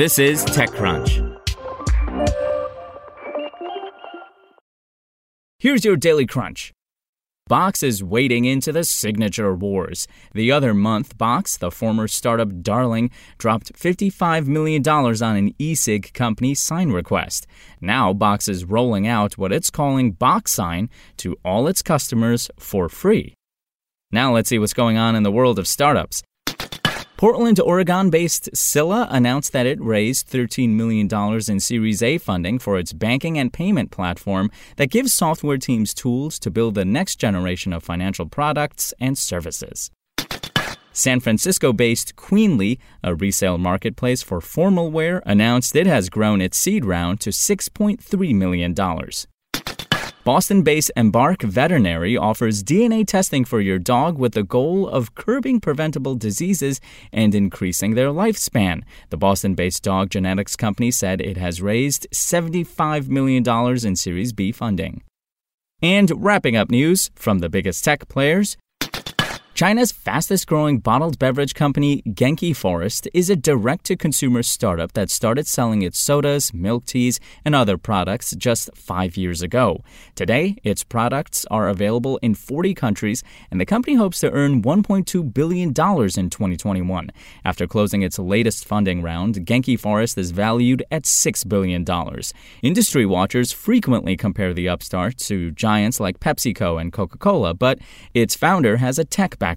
This is TechCrunch. Here's your daily crunch. Box is wading into the signature wars. The other month, Box, the former startup darling, dropped $55 million on an e-sig company SignRequest. Now, Box is rolling out what it's calling Box Sign to all its customers for free. Now, let's see what's going on in the world of startups. Portland, Oregon based Sila announced that it raised $13 million in Series A funding for its banking and payment platform that gives software teams tools to build the next generation of financial products and services. San Francisco based Queenly, a resale marketplace for formal wear, announced it has grown its seed round to $6.3 million. Boston based Embark Veterinary offers DNA testing for your dog with the goal of curbing preventable diseases and increasing their lifespan. The Boston based dog genetics company said it has raised $75 million in Series B funding. And wrapping up news from the biggest tech players, China's fastest growing bottled beverage company, Genki Forest, is a direct to consumer startup that started selling its sodas, milk teas, and other products just five years ago. Today, its products are available in 40 countries, and the company hopes to earn $1.2 billion in 2021. After closing its latest funding round, Genki Forest is valued at $6 billion. Industry watchers frequently compare the upstart to giants like PepsiCo and Coca Cola, but its founder has a tech background.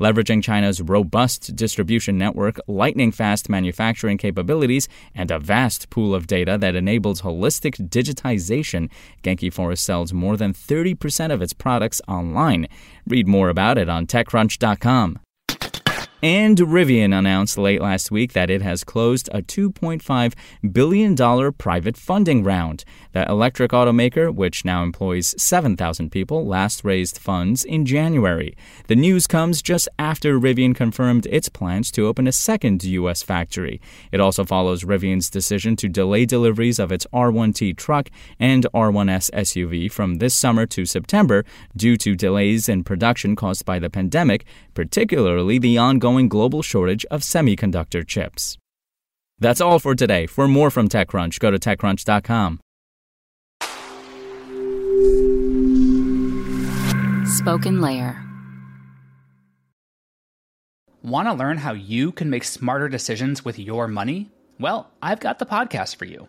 Leveraging China's robust distribution network, lightning fast manufacturing capabilities, and a vast pool of data that enables holistic digitization, Genki Forest sells more than 30% of its products online. Read more about it on TechCrunch.com. And Rivian announced late last week that it has closed a $2.5 billion private funding round. The electric automaker, which now employs 7,000 people, last raised funds in January. The news comes just after Rivian confirmed its plans to open a second U.S. factory. It also follows Rivian's decision to delay deliveries of its R1T truck and R1S SUV from this summer to September due to delays in production caused by the pandemic, particularly the ongoing ongoing global shortage of semiconductor chips. That's all for today. For more from TechCrunch, go to TechCrunch.com. SpokenLayer. Want to learn how you can make smarter decisions with your money? Well, I've got the podcast for you.